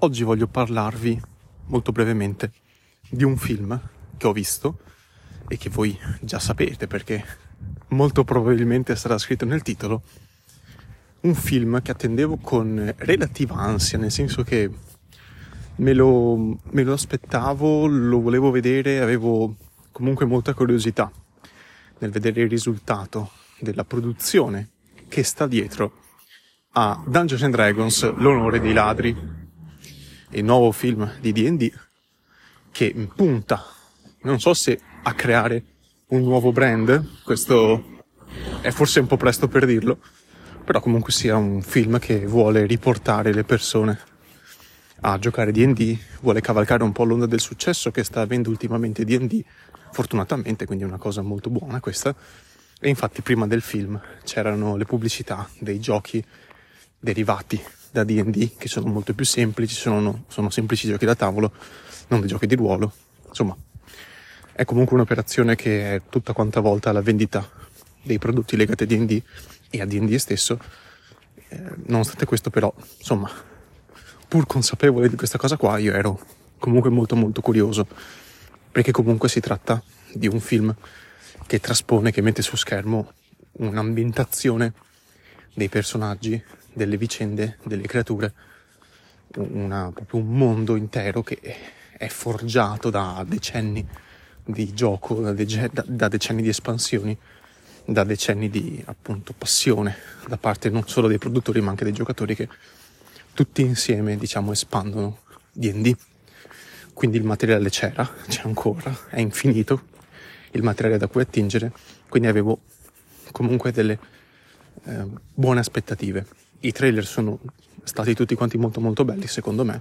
Oggi voglio parlarvi molto brevemente di un film che ho visto e che voi già sapete perché molto probabilmente sarà scritto nel titolo. Un film che attendevo con relativa ansia, nel senso che me lo, me lo aspettavo, lo volevo vedere, avevo comunque molta curiosità nel vedere il risultato della produzione che sta dietro a Dungeons and Dragons, l'onore dei ladri il nuovo film di D&D che punta, non so se a creare un nuovo brand, questo è forse un po' presto per dirlo, però comunque sia un film che vuole riportare le persone a giocare D&D, vuole cavalcare un po' l'onda del successo che sta avendo ultimamente D&D, fortunatamente, quindi è una cosa molto buona questa. E infatti prima del film c'erano le pubblicità dei giochi derivati da D&D che sono molto più semplici, sono, sono semplici giochi da tavolo, non dei giochi di ruolo. Insomma, è comunque un'operazione che è tutta quanta volta la vendita dei prodotti legati a D&D e a D&D stesso. Eh, nonostante questo però, insomma, pur consapevole di questa cosa qua, io ero comunque molto molto curioso, perché comunque si tratta di un film che traspone, che mette su schermo un'ambientazione dei personaggi delle vicende delle creature, una, proprio un mondo intero che è forgiato da decenni di gioco, da, de- da decenni di espansioni, da decenni di appunto passione da parte non solo dei produttori ma anche dei giocatori che tutti insieme diciamo espandono D&D. Quindi il materiale c'era, c'è ancora, è infinito. Il materiale da cui attingere, quindi avevo comunque delle eh, buone aspettative i trailer sono stati tutti quanti molto molto belli secondo me.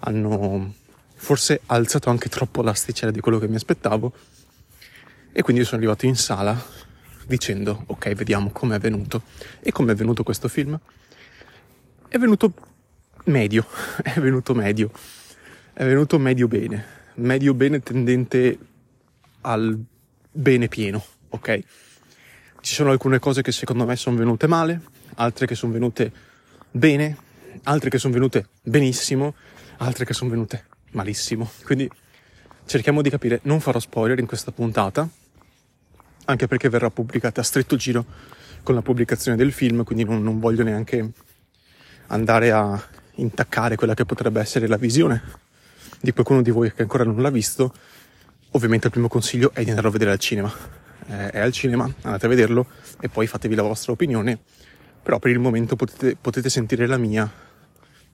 Hanno forse alzato anche troppo l'asticella di quello che mi aspettavo. E quindi sono arrivato in sala dicendo ok vediamo com'è venuto. E com'è venuto questo film? È venuto medio è venuto medio è venuto medio bene. Medio bene tendente al bene pieno ok? Ci sono alcune cose che secondo me sono venute male altre che sono venute bene, altre che sono venute benissimo, altre che sono venute malissimo. Quindi cerchiamo di capire, non farò spoiler in questa puntata, anche perché verrà pubblicata a stretto giro con la pubblicazione del film, quindi non, non voglio neanche andare a intaccare quella che potrebbe essere la visione di qualcuno di voi che ancora non l'ha visto. Ovviamente il primo consiglio è di andarlo a vedere al cinema. Eh, è al cinema, andate a vederlo e poi fatevi la vostra opinione però per il momento potete, potete sentire la mia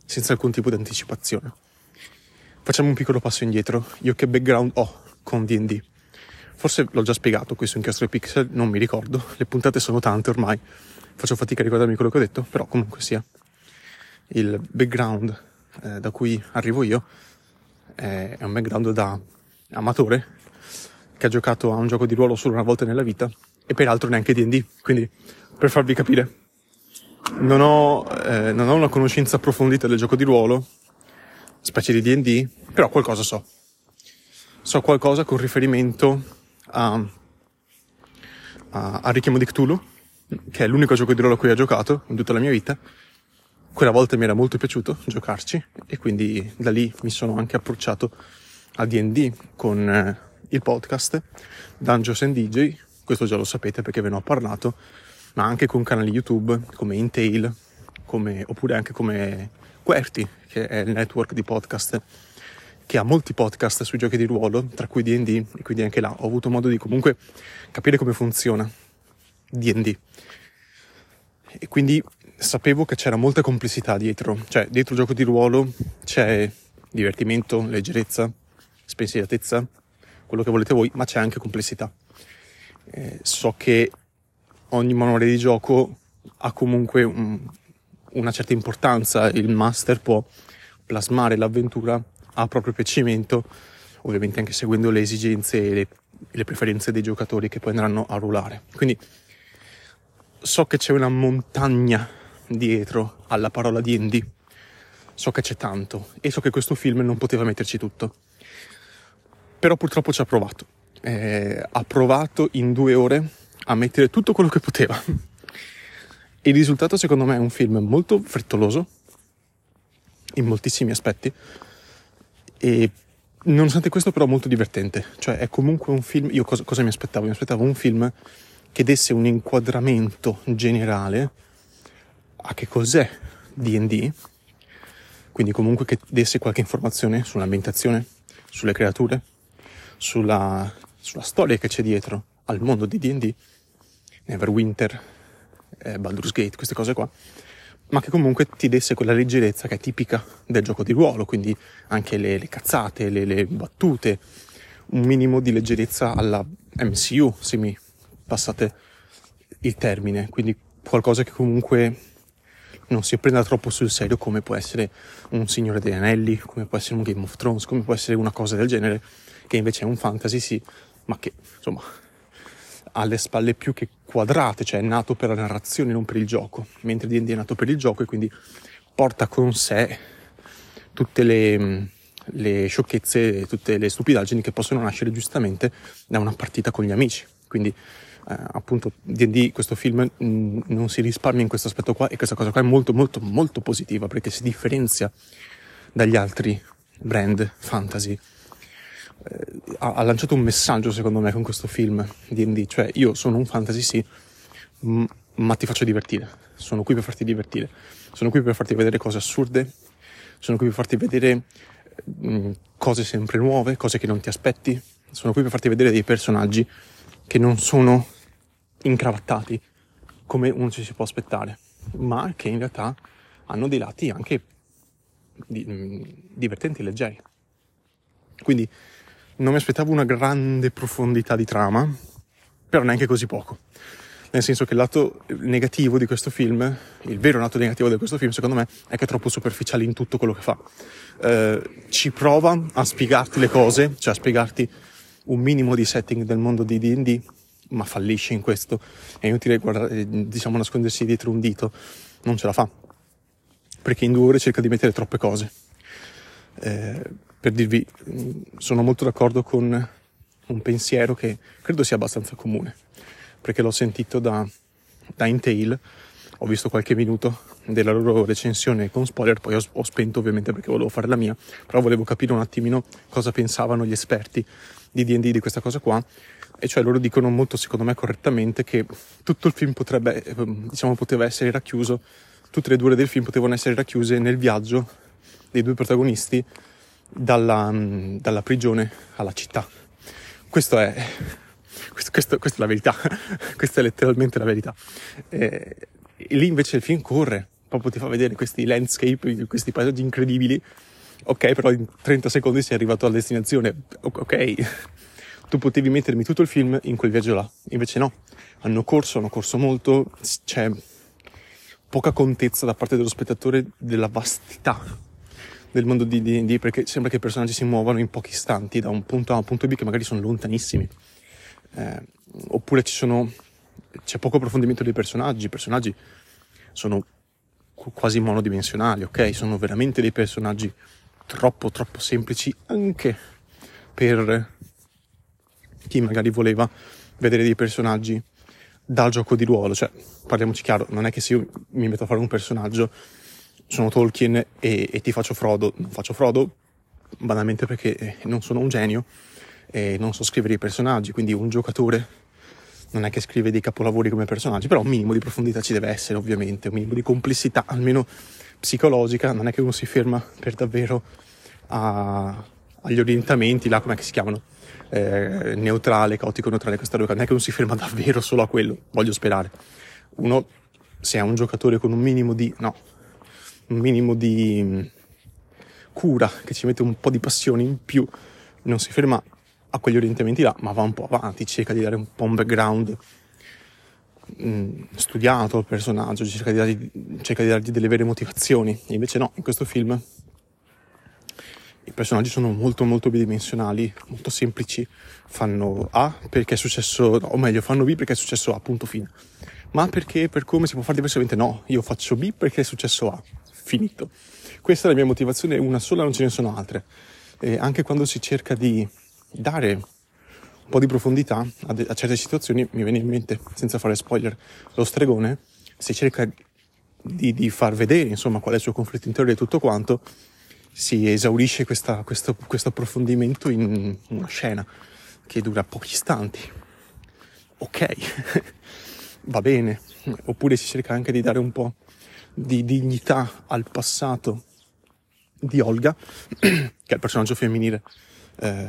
senza alcun tipo di anticipazione. Facciamo un piccolo passo indietro. Io che background ho con D&D? Forse l'ho già spiegato qui su Incastro Pixel, non mi ricordo. Le puntate sono tante ormai. Faccio fatica a ricordarmi quello che ho detto, però comunque sia. Il background eh, da cui arrivo io è un background da amatore che ha giocato a un gioco di ruolo solo una volta nella vita e peraltro neanche D&D, quindi per farvi capire non ho, eh, non ho una conoscenza approfondita del gioco di ruolo, specie di D&D, però qualcosa so. So qualcosa con riferimento a, a, a Richiamo di Cthulhu, che è l'unico gioco di ruolo a cui ho giocato in tutta la mia vita. Quella volta mi era molto piaciuto giocarci e quindi da lì mi sono anche approcciato a D&D con eh, il podcast Dungeons and DJ, questo già lo sapete perché ve ne ho parlato, ma anche con canali YouTube come Intail, come, oppure anche come Querti, che è il network di podcast che ha molti podcast sui giochi di ruolo, tra cui D&D, e quindi anche là ho avuto modo di comunque capire come funziona D&D. E quindi sapevo che c'era molta complessità dietro, cioè dietro il gioco di ruolo c'è divertimento, leggerezza, spensieratezza, quello che volete voi, ma c'è anche complessità. Eh, so che ogni manuale di gioco ha comunque un, una certa importanza, il master può plasmare l'avventura a proprio piacimento, ovviamente anche seguendo le esigenze e le, le preferenze dei giocatori che poi andranno a ruolare. Quindi so che c'è una montagna dietro alla parola D&D, so che c'è tanto e so che questo film non poteva metterci tutto. Però purtroppo ci ha provato. Eh, ha provato in due ore a mettere tutto quello che poteva. Il risultato secondo me è un film molto frettoloso, in moltissimi aspetti e nonostante questo però molto divertente, cioè è comunque un film, io cosa, cosa mi aspettavo? Mi aspettavo un film che desse un inquadramento generale a che cos'è D&D, quindi comunque che desse qualche informazione sull'ambientazione, sulle creature, sulla, sulla storia che c'è dietro al mondo di D&D, Neverwinter, eh, Baldur's Gate, queste cose qua, ma che comunque ti desse quella leggerezza che è tipica del gioco di ruolo, quindi anche le, le cazzate, le, le, battute, un minimo di leggerezza alla MCU, se mi passate il termine, quindi qualcosa che comunque non si prenda troppo sul serio come può essere un Signore degli Anelli, come può essere un Game of Thrones, come può essere una cosa del genere, che invece è un fantasy, sì, ma che insomma ha le spalle più che quadrate, cioè è nato per la narrazione, non per il gioco, mentre D&D è nato per il gioco e quindi porta con sé tutte le, le sciocchezze, tutte le stupidaggini che possono nascere giustamente da una partita con gli amici. Quindi eh, appunto D&D, questo film mh, mm, non si risparmia in questo aspetto qua e questa cosa qua è molto molto molto positiva perché si differenzia dagli altri brand fantasy eh, ha, lanciato un messaggio secondo me con questo film D&D, cioè io sono un fantasy sì, m- ma ti faccio divertire, sono qui per farti divertire, sono qui per farti vedere cose assurde, sono qui per farti vedere mh, cose sempre nuove, cose che non ti aspetti, sono qui per farti vedere dei personaggi che non sono incravattati come uno ci si può aspettare, ma che in realtà hanno dei lati anche di, mh, divertenti e leggeri. Quindi non mi aspettavo una grande profondità di trama, però neanche così poco. Nel senso che il lato negativo di questo film, il vero lato negativo di questo film, secondo me, è che è troppo superficiale in tutto quello che fa. Eh, ci prova a spiegarti le cose, cioè a spiegarti un minimo di setting del mondo di D&D, ma fallisce in questo. È inutile guardare, diciamo, nascondersi dietro un dito. Non ce la fa. Perché in due ore cerca di mettere troppe cose. Eh, per dirvi, sono molto d'accordo con un pensiero che credo sia abbastanza comune, perché l'ho sentito da, da Intel, ho visto qualche minuto della loro recensione con spoiler, poi ho, ho, spento ovviamente perché volevo fare la mia, però volevo capire un attimino cosa pensavano gli esperti di D&D di questa cosa qua, e cioè loro dicono molto secondo me correttamente che tutto il film potrebbe, diciamo, poteva essere racchiuso, tutte le due ore del film potevano essere racchiuse nel viaggio dei due protagonisti dalla, dalla prigione alla città. Questo è, questo, questo, questa è la verità, questa è letteralmente la verità. E, e lì invece il film corre, proprio ti fa vedere questi landscape, questi paesaggi incredibili. Ok, però in 30 secondi sei arrivato alla destinazione. Ok, tu potevi mettermi tutto il film in quel viaggio là, invece no. Hanno corso, hanno corso molto, c'è poca contezza da parte dello spettatore della vastità del mondo di D&D perché sembra che i personaggi si muovano in pochi istanti da un punto A a un punto B che magari sono lontanissimi. Eh, oppure sono c'è poco approfondimento dei personaggi i personaggi sono quasi monodimensionali ok? Sono veramente dei personaggi troppo troppo semplici anche per chi magari voleva vedere dei personaggi dal gioco di ruolo. Cioè parliamoci chiaro non è che se io mi metto a fare un personaggio sono Tolkien e, e, ti faccio Frodo. Non faccio Frodo banalmente perché eh, non sono un genio e non so scrivere i personaggi, quindi un giocatore non è che scrive dei capolavori come personaggi, però un minimo di profondità ci deve essere ovviamente, un minimo di complessità, almeno psicologica, non è che uno si ferma per davvero a, agli orientamenti, là come si chiamano, eh, neutrale, caotico, neutrale, questa roba, non è che uno si ferma davvero solo a quello, voglio sperare. Uno, se è un giocatore con un minimo di, no, un minimo di mm, cura, che ci mette un po' di passione in più, non si ferma a quegli orientamenti là, ma va un po' avanti, cerca di dare un po' un background mm, studiato al personaggio, cerca di, dargli, cerca di dargli delle vere motivazioni. E invece no, in questo film i personaggi sono molto molto bidimensionali, molto semplici, fanno A perché è successo, o meglio, fanno B perché è successo A, punto fine. Ma perché per come si può fare diversamente? No, io faccio B perché è successo A finito. Questa è la mia motivazione, una sola, non ce ne sono altre. E anche quando si cerca di dare un po' di profondità a, de- a certe situazioni, mi viene in mente, senza fare spoiler, lo stregone, si cerca di, di far vedere insomma qual è il suo conflitto interiore e tutto quanto, si esaurisce questa, questo, questo approfondimento in una scena che dura pochi istanti. Ok, va bene. Oppure si cerca anche di dare un po' di dignità al passato di Olga, che è il personaggio femminile eh,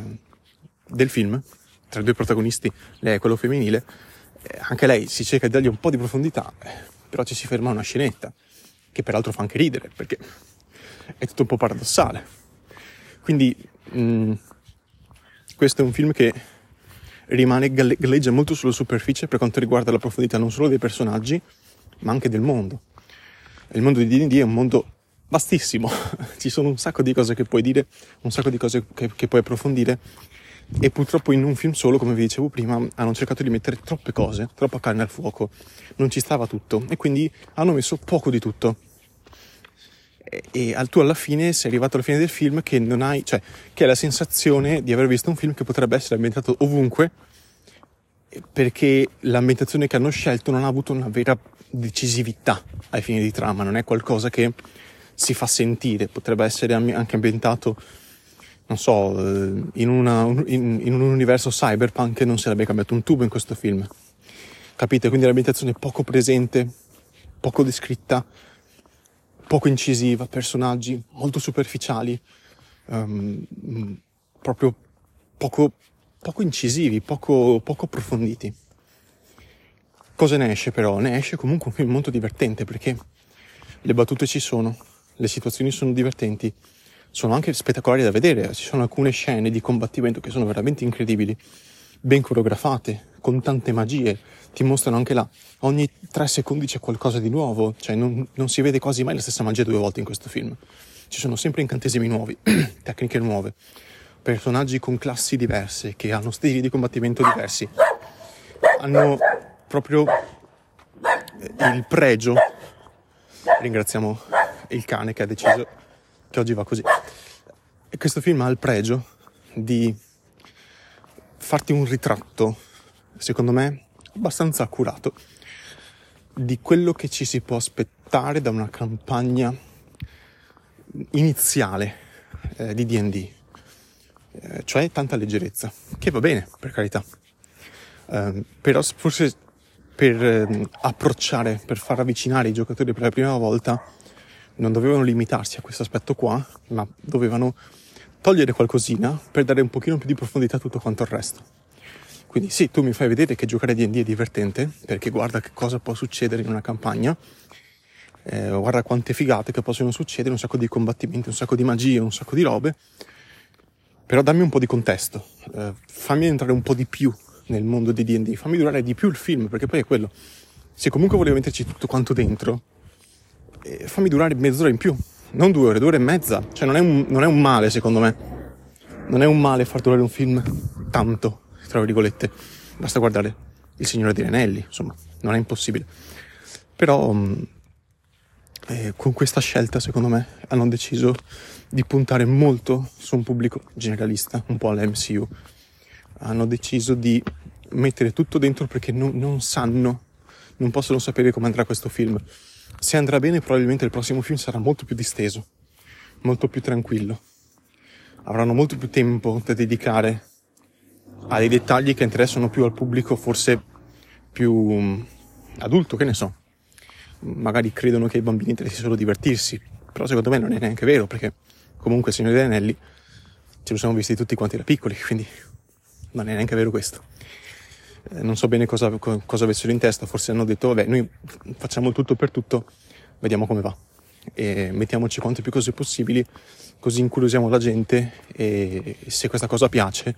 del film. Tra i due protagonisti, lei è quello femminile. Eh, anche lei si cerca di dargli un po' di profondità, eh, però ci si ferma a una scenetta, che peraltro fa anche ridere, perché è tutto un po' paradossale. Quindi mh, mm, questo è un film che rimane galleggia molto sulla superficie per quanto riguarda la profondità non solo dei personaggi, ma anche del mondo. Il mondo di D&D è un mondo vastissimo, ci sono un sacco di cose che puoi dire, un sacco di cose che, che puoi approfondire. E purtroppo in un film solo, come vi dicevo prima, hanno cercato di mettere troppe cose, troppa carne al fuoco, non ci stava tutto. E quindi hanno messo poco di tutto. E tu alla fine sei arrivato alla fine del film che non hai, cioè, che hai la sensazione di aver visto un film che potrebbe essere ambientato ovunque perché l'ambientazione che hanno scelto non ha avuto una vera decisività ai fini di trama, non è qualcosa che si fa sentire, potrebbe essere anche ambientato, non so, eh, in, una, in, in un universo cyberpunk e non sarebbe cambiato un tubo in questo film. Capite? Quindi l'ambientazione è poco presente, poco descritta, poco incisiva, personaggi molto superficiali, um, proprio poco, poco incisivi, poco, poco approfonditi. Cosa ne esce però? Ne esce comunque un film molto divertente perché le battute ci sono, le situazioni sono divertenti, sono anche spettacolari da vedere, ci sono alcune scene di combattimento che sono veramente incredibili, ben coreografate, con tante magie, ti mostrano anche là. Ogni tre secondi c'è qualcosa di nuovo, cioè non, non, si vede quasi mai la stessa magia due volte in questo film. Ci sono sempre incantesimi nuovi, tecniche nuove, personaggi con classi diverse, che hanno stili di combattimento diversi. Hanno proprio eh, il pregio. Ringraziamo il cane che ha deciso che oggi va così. E questo film ha il pregio di farti un ritratto, secondo me, abbastanza accurato di quello che ci si può aspettare da una campagna iniziale eh, di DD, eh, cioè tanta leggerezza, che va bene, per carità. Eh, però forse per ehm, approcciare, per far avvicinare i giocatori per la prima volta, non dovevano limitarsi a questo aspetto qua, ma dovevano togliere qualcosina per dare un pochino più di profondità a tutto quanto il resto. Quindi sì, tu mi fai vedere che giocare D&D è divertente, perché guarda che cosa può succedere in una campagna, eh, guarda quante figate che possono succedere, un sacco di combattimenti, un sacco di magie, un sacco di robe, però dammi un po' di contesto, eh, fammi entrare un po' di più nel mondo di D&D, fammi durare di più il film, perché poi è quello. Se comunque volevo metterci tutto quanto dentro, eh, fammi durare mezz'ora in più, non due ore, due ore e mezza, cioè non è un, non è un male secondo me, non è un male far durare un film tanto tra virgolette. Basta guardare Il Signore degli Anelli, insomma, non è impossibile. Però mm, eh, con questa scelta, secondo me, hanno deciso di puntare molto su un pubblico generalista, un po' all'MCU. Hanno deciso di mettere tutto dentro perché non, non sanno, non possono sapere come andrà questo film. Se andrà bene, probabilmente il prossimo film sarà molto più disteso, molto più tranquillo. Avranno molto più tempo da dedicare dei dettagli che interessano più al pubblico forse più mm, adulto, che ne so. Magari credono che i bambini interessi solo divertirsi, però secondo me non è neanche vero, perché comunque il Signore degli Anelli ce lo siamo visti tutti quanti da piccoli, quindi non è neanche vero questo. Eh, non so bene cosa, cosa avessero in testa, forse hanno detto, vabbè, noi facciamo tutto per tutto, vediamo come va. E mettiamoci quante più cose possibili, così incuriosiamo la gente e se questa cosa piace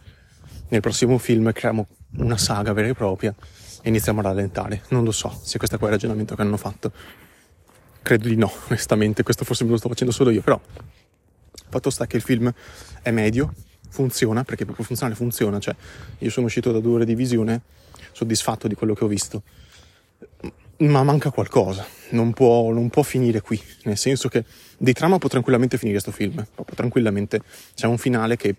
nel prossimo film creiamo una saga vera e propria e iniziamo a rallentare. Non lo so se questo qua è il ragionamento che hanno fatto. Credo di no, onestamente, questo forse me lo sto facendo solo io, però fatto sta che il film è medio, funziona, perché proprio funzionale funziona, cioè io sono uscito da due ore di visione soddisfatto di quello che ho visto, ma manca qualcosa, non può, non può finire qui, nel senso che di trama può tranquillamente finire questo film, proprio tranquillamente, c'è un finale che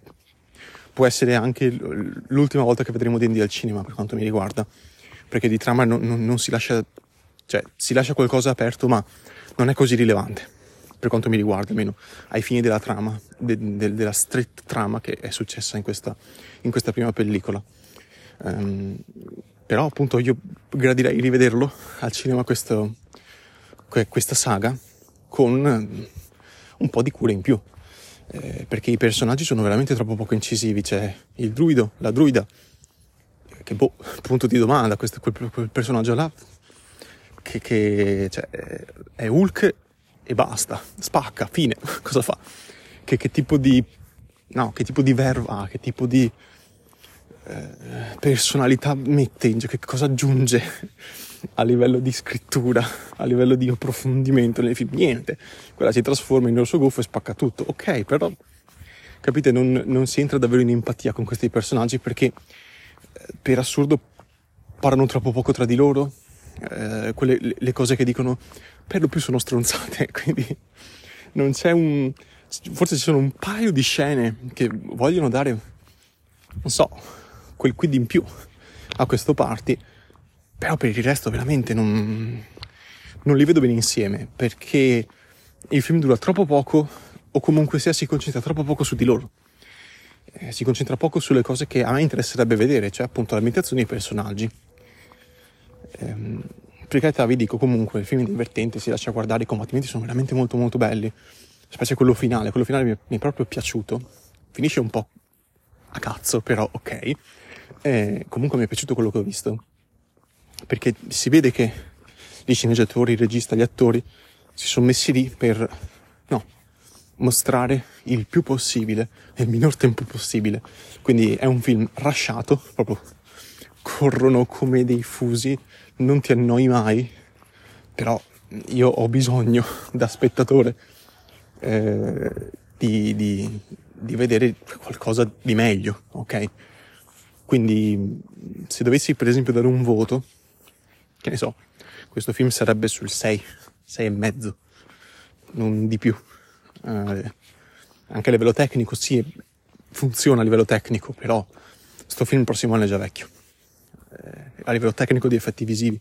può essere anche l'ultima volta che vedremo D&D al cinema per quanto mi riguarda, perché di trama non, non, non si lascia, cioè si lascia qualcosa aperto ma non è così rilevante. Per quanto mi riguarda almeno, ai fini della trama, de, de, della stretta trama che è successa in questa, in questa prima pellicola. Um, però appunto io gradirei rivederlo al cinema questo, questa saga con un po' di cura in più. Eh, perché i personaggi sono veramente troppo poco incisivi. C'è il druido, la druida, che boh, punto di domanda, questo, quel, quel personaggio là, che, che cioè, è Hulk e basta, spacca, fine, cosa fa? Che, che tipo di, no, che tipo di verba ha, che tipo di eh, personalità mette, che cosa aggiunge a livello di scrittura, a livello di approfondimento nel film, niente, quella si trasforma in orso goffo e spacca tutto, ok, però capite, non, non si entra davvero in empatia con questi personaggi perché eh, per assurdo parlano troppo poco tra di loro, eh, quelle, le cose che dicono per lo più sono stronzate, quindi non c'è un... forse ci sono un paio di scene che vogliono dare, non so, quel quid in più a questo party, però per il resto veramente non, non li vedo bene insieme, perché il film dura troppo poco o comunque sia si concentra troppo poco su di loro. Eh, si concentra poco sulle cose che a me interesserebbe vedere, cioè appunto l'ambientazione dei personaggi. Ehm, per carità vi dico comunque il film è divertente, si lascia guardare, i combattimenti sono veramente molto molto belli, specie quello finale, quello finale mi, mi è proprio piaciuto, finisce un po' a cazzo, però ok, e comunque mi è piaciuto quello che ho visto, perché si vede che gli sceneggiatori, il regista, gli attori si sono messi lì per, no, mostrare il più possibile, nel minor tempo possibile, quindi è un film rasciato, proprio corrono come dei fusi, non ti annoi mai, però io ho bisogno da spettatore eh, di, di, di, vedere qualcosa di meglio, ok? Quindi se dovessi per esempio dare un voto, che ne so, questo film sarebbe sul 6, 6 e mezzo, non di più. Eh, anche a livello tecnico, sì, funziona a livello tecnico, però sto film prossimo anno è già vecchio a livello tecnico di effetti visivi,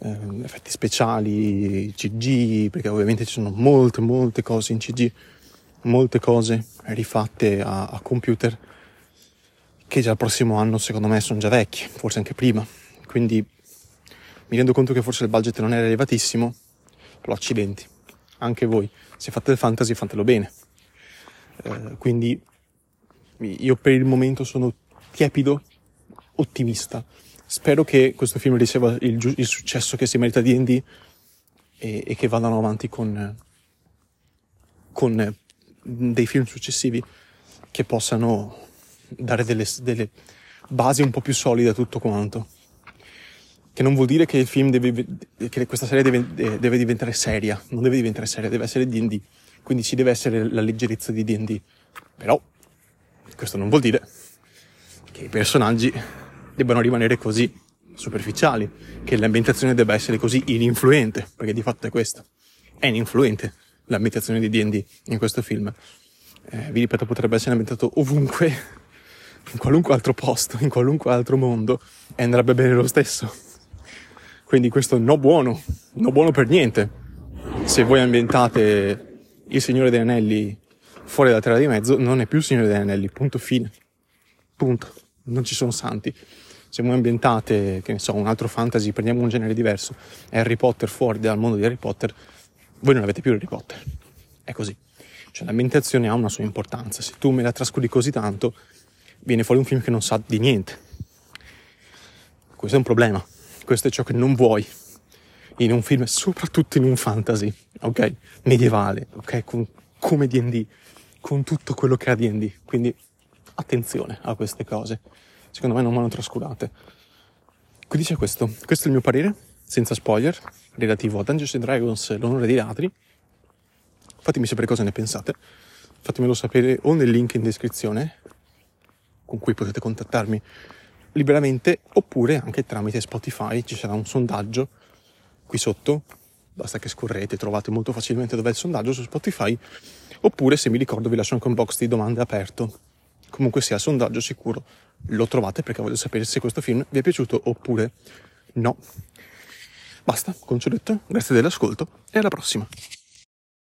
eh, effetti speciali, CG, perché ovviamente ci sono molte, molte cose in CG, molte cose rifatte a, a computer che già il prossimo anno secondo me sono già vecchie, forse anche prima. Quindi mi rendo conto che forse il budget non è elevatissimo, però accidenti, anche voi, se fate il fantasy fatelo bene. Eh, quindi io per il momento sono tiepido, ottimista Spero che questo film riceva il, il successo che si merita D&D e, e che vadano avanti con, con dei film successivi che possano dare delle, delle, basi un po' più solide a tutto quanto. Che non vuol dire che il film deve, che questa serie deve, deve diventare seria, non deve diventare seria, deve essere D&D. Quindi ci deve essere la leggerezza di D&D. Però, questo non vuol dire che i personaggi debbano rimanere così superficiali, che l'ambientazione debba essere così ininfluente, perché di fatto è questo. È ininfluente l'ambientazione di D&D in questo film. Eh, vi ripeto, potrebbe essere ambientato ovunque, in qualunque altro posto, in qualunque altro mondo, e andrebbe bene lo stesso. Quindi questo no buono, no buono per niente. Se voi ambientate il Signore degli Anelli fuori dalla Terra di Mezzo, non è più il Signore degli Anelli, punto fine. Punto. Non ci sono santi se voi ambientate, che ne so, un altro fantasy, prendiamo un genere diverso, Harry Potter fuori dal mondo di Harry Potter, voi non avete più Harry Potter. È così. Cioè l'ambientazione ha una sua importanza. Se tu me la trascuri così tanto, viene fuori un film che non sa di niente. Questo è un problema. Questo è ciò che non vuoi in un film, soprattutto in un fantasy, ok? Medievale, ok? Con, come D&D, con tutto quello che ha D&D. Quindi attenzione a queste cose secondo me non vanno trascurate. Quindi c'è questo, questo è il mio parere, senza spoiler, relativo a Dungeons Dragons, l'onore dei ladri. Fatemi sapere cosa ne pensate, fatemelo sapere o nel link in descrizione, con cui potete contattarmi liberamente, oppure anche tramite Spotify, ci sarà un sondaggio qui sotto, basta che scorrete, trovate molto facilmente dov'è il sondaggio su Spotify, oppure se mi ricordo vi lascio anche un box di domande aperto. Comunque sia, sondaggio sicuro lo trovate perché voglio sapere se questo film vi è piaciuto oppure no. Basta, con ciò detto, grazie dell'ascolto e alla prossima.